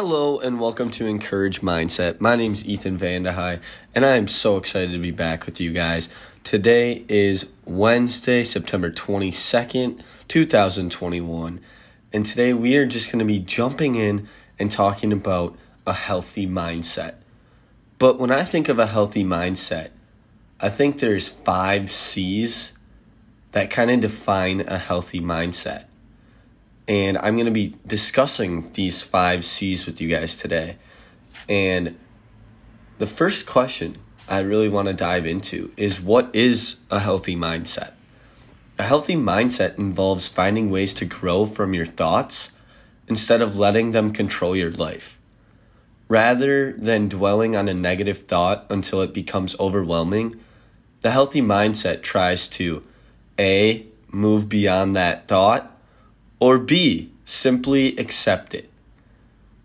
Hello and welcome to Encourage Mindset. My name is Ethan Van De Hey, and I am so excited to be back with you guys. Today is Wednesday, September 22nd, 2021, and today we are just going to be jumping in and talking about a healthy mindset. But when I think of a healthy mindset, I think there's five C's that kind of define a healthy mindset and I'm going to be discussing these five C's with you guys today. And the first question I really want to dive into is what is a healthy mindset? A healthy mindset involves finding ways to grow from your thoughts instead of letting them control your life. Rather than dwelling on a negative thought until it becomes overwhelming, the healthy mindset tries to A, move beyond that thought or B, simply accept it.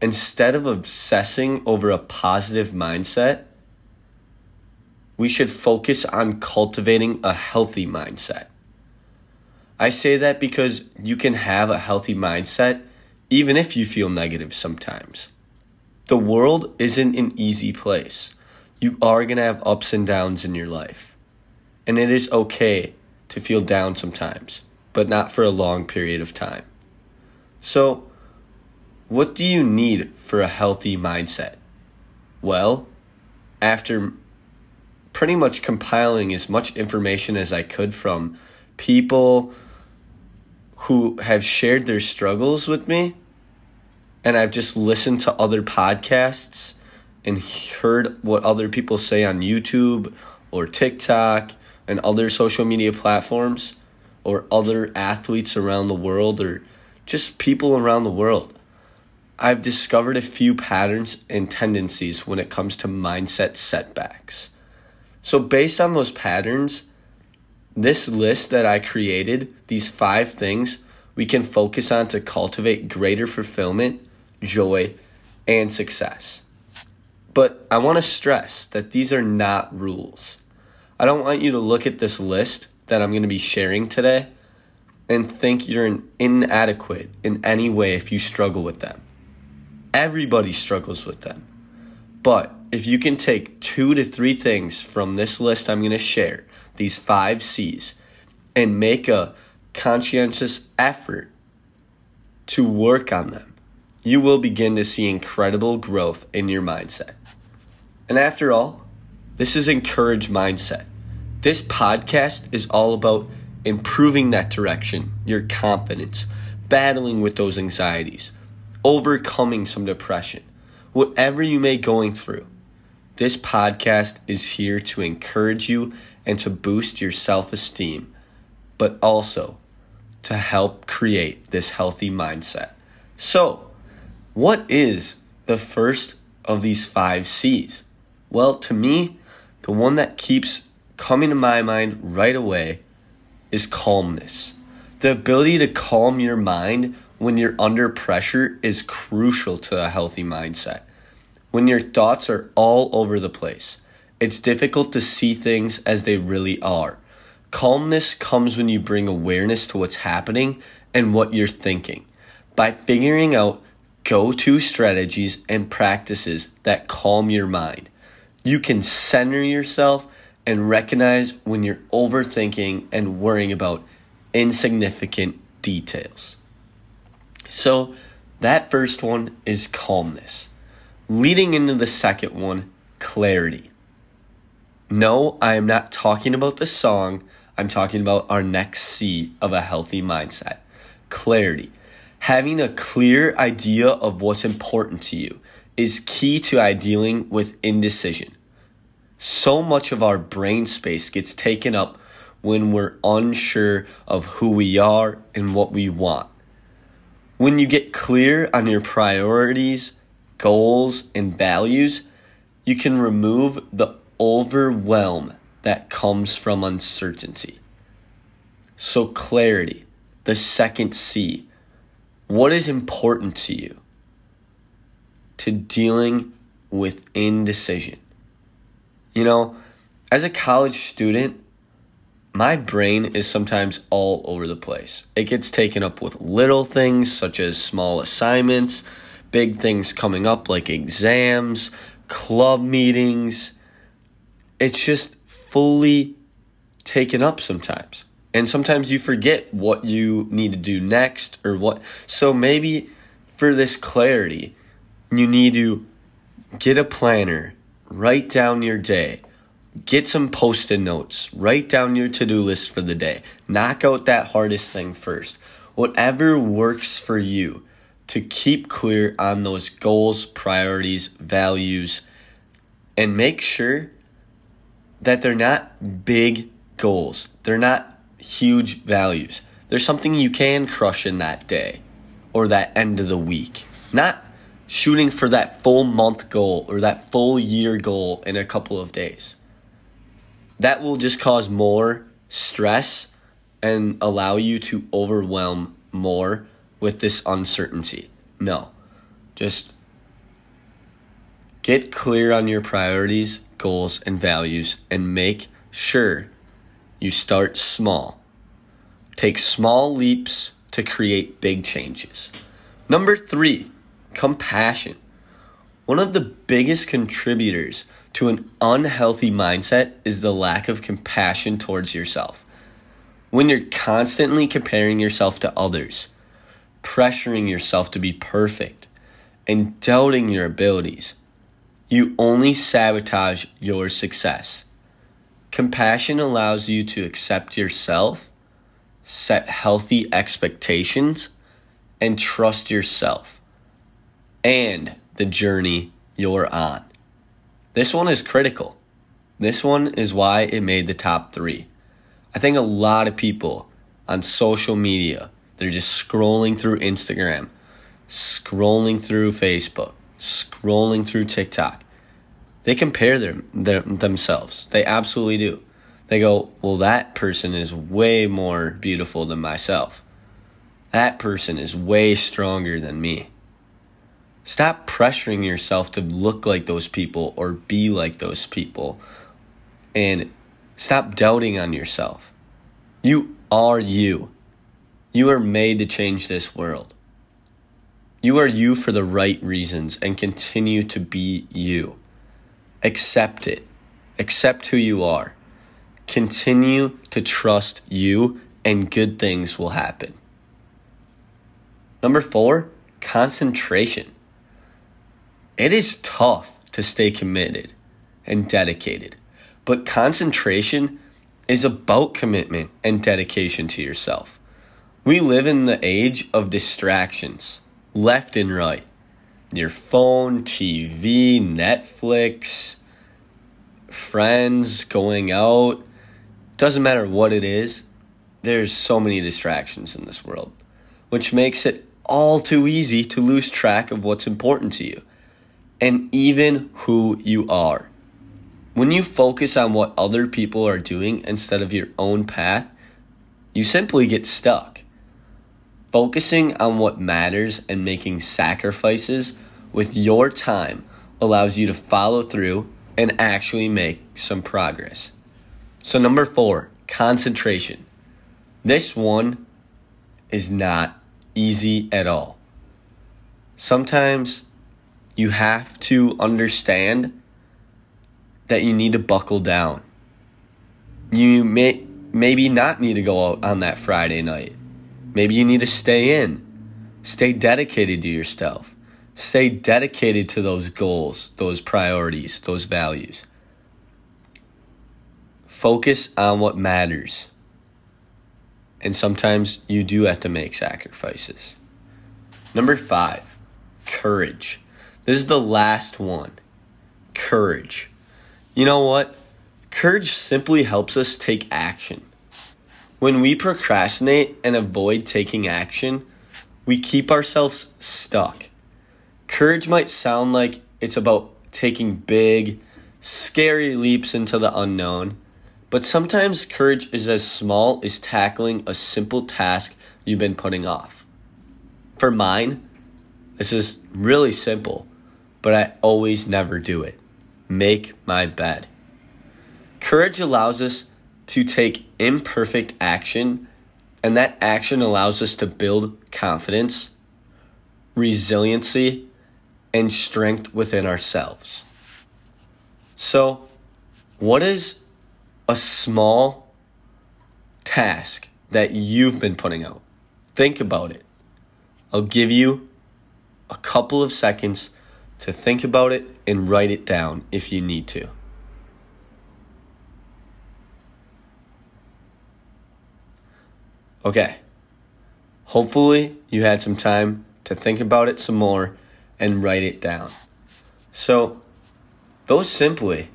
Instead of obsessing over a positive mindset, we should focus on cultivating a healthy mindset. I say that because you can have a healthy mindset even if you feel negative sometimes. The world isn't an easy place. You are going to have ups and downs in your life. And it is okay to feel down sometimes but not for a long period of time. So, what do you need for a healthy mindset? Well, after pretty much compiling as much information as I could from people who have shared their struggles with me, and I've just listened to other podcasts and heard what other people say on YouTube or TikTok and other social media platforms or other athletes around the world or just people around the world. I've discovered a few patterns and tendencies when it comes to mindset setbacks. So, based on those patterns, this list that I created, these five things we can focus on to cultivate greater fulfillment, joy, and success. But I want to stress that these are not rules. I don't want you to look at this list that I'm going to be sharing today and think you're inadequate in any way if you struggle with them. Everybody struggles with them. But if you can take two to three things from this list I'm going to share, these five C's, and make a conscientious effort to work on them, you will begin to see incredible growth in your mindset. And after all, this is Encourage Mindset. This podcast is all about improving that direction, your confidence, battling with those anxieties, overcoming some depression, whatever you may going through. This podcast is here to encourage you and to boost your self-esteem, but also to help create this healthy mindset. So, what is the first of these 5 C's? Well, to me, the one that keeps coming to my mind right away is calmness. The ability to calm your mind when you're under pressure is crucial to a healthy mindset. When your thoughts are all over the place, it's difficult to see things as they really are. Calmness comes when you bring awareness to what's happening and what you're thinking. By figuring out go to strategies and practices that calm your mind, you can center yourself and recognize when you're overthinking and worrying about insignificant details. So, that first one is calmness. Leading into the second one, clarity. No, I am not talking about the song. I'm talking about our next C of a healthy mindset clarity. Having a clear idea of what's important to you is key to dealing with indecision. So much of our brain space gets taken up when we're unsure of who we are and what we want. When you get clear on your priorities, goals, and values, you can remove the overwhelm that comes from uncertainty. So, clarity, the second C. What is important to you? To dealing with indecision. You know, as a college student, my brain is sometimes all over the place. It gets taken up with little things such as small assignments, big things coming up like exams, club meetings. It's just fully taken up sometimes. And sometimes you forget what you need to do next or what. So maybe for this clarity, you need to get a planner, write down your day Get some post it notes. Write down your to do list for the day. Knock out that hardest thing first. Whatever works for you to keep clear on those goals, priorities, values, and make sure that they're not big goals. They're not huge values. There's something you can crush in that day or that end of the week. Not shooting for that full month goal or that full year goal in a couple of days that will just cause more stress and allow you to overwhelm more with this uncertainty. No, just get clear on your priorities, goals, and values, and make sure you start small. Take small leaps to create big changes. Number three, compassion. One of the biggest contributors to an unhealthy mindset is the lack of compassion towards yourself. When you're constantly comparing yourself to others, pressuring yourself to be perfect, and doubting your abilities, you only sabotage your success. Compassion allows you to accept yourself, set healthy expectations, and trust yourself and the journey you're on. This one is critical. This one is why it made the top three. I think a lot of people on social media, they're just scrolling through Instagram, scrolling through Facebook, scrolling through TikTok. They compare their, themselves. They absolutely do. They go, well, that person is way more beautiful than myself. That person is way stronger than me. Stop pressuring yourself to look like those people or be like those people. And stop doubting on yourself. You are you. You are made to change this world. You are you for the right reasons and continue to be you. Accept it. Accept who you are. Continue to trust you, and good things will happen. Number four, concentration. It is tough to stay committed and dedicated, but concentration is about commitment and dedication to yourself. We live in the age of distractions, left and right. Your phone, TV, Netflix, friends, going out, doesn't matter what it is, there's so many distractions in this world, which makes it all too easy to lose track of what's important to you and even who you are. When you focus on what other people are doing instead of your own path, you simply get stuck. Focusing on what matters and making sacrifices with your time allows you to follow through and actually make some progress. So, number four, concentration. This one is not easy at all. Sometimes you have to understand that you need to buckle down. You may maybe not need to go out on that Friday night. Maybe you need to stay in. Stay dedicated to yourself. Stay dedicated to those goals, those priorities, those values. focus on what matters. And sometimes you do have to make sacrifices. Number five, courage. This is the last one. Courage. You know what? Courage simply helps us take action. When we procrastinate and avoid taking action, we keep ourselves stuck. Courage might sound like it's about taking big, scary leaps into the unknown, but sometimes courage is as small as tackling a simple task you've been putting off. For mine, this is really simple, but I always never do it. Make my bed. Courage allows us to take imperfect action, and that action allows us to build confidence, resiliency, and strength within ourselves. So, what is a small task that you've been putting out? Think about it. I'll give you a couple of seconds to think about it and write it down if you need to. Okay. Hopefully, you had some time to think about it some more and write it down. So, those simply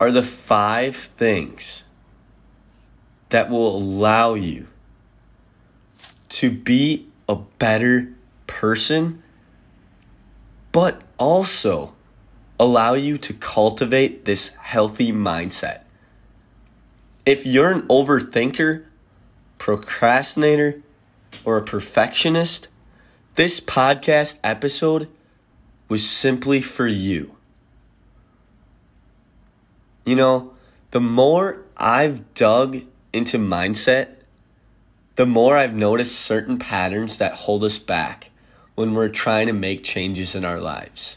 are the five things that will allow you to be a better person, but also allow you to cultivate this healthy mindset. If you're an overthinker, procrastinator, or a perfectionist, this podcast episode was simply for you. You know, the more I've dug into mindset, the more I've noticed certain patterns that hold us back when we're trying to make changes in our lives.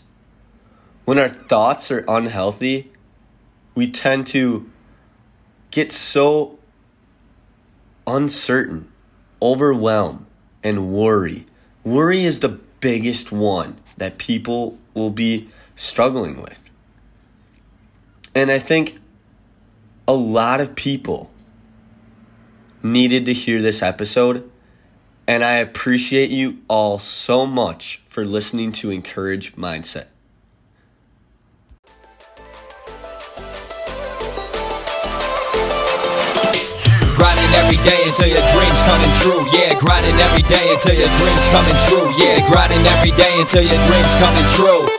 When our thoughts are unhealthy, we tend to get so uncertain, overwhelmed, and worry. Worry is the biggest one that people will be struggling with. And I think a lot of people needed to hear this episode. And I appreciate you all so much for listening to Encourage Mindset. Grinding every day until your dreams coming true. Yeah, grinding every day until your dreams coming true. Yeah, grinding every day until your dreams coming true.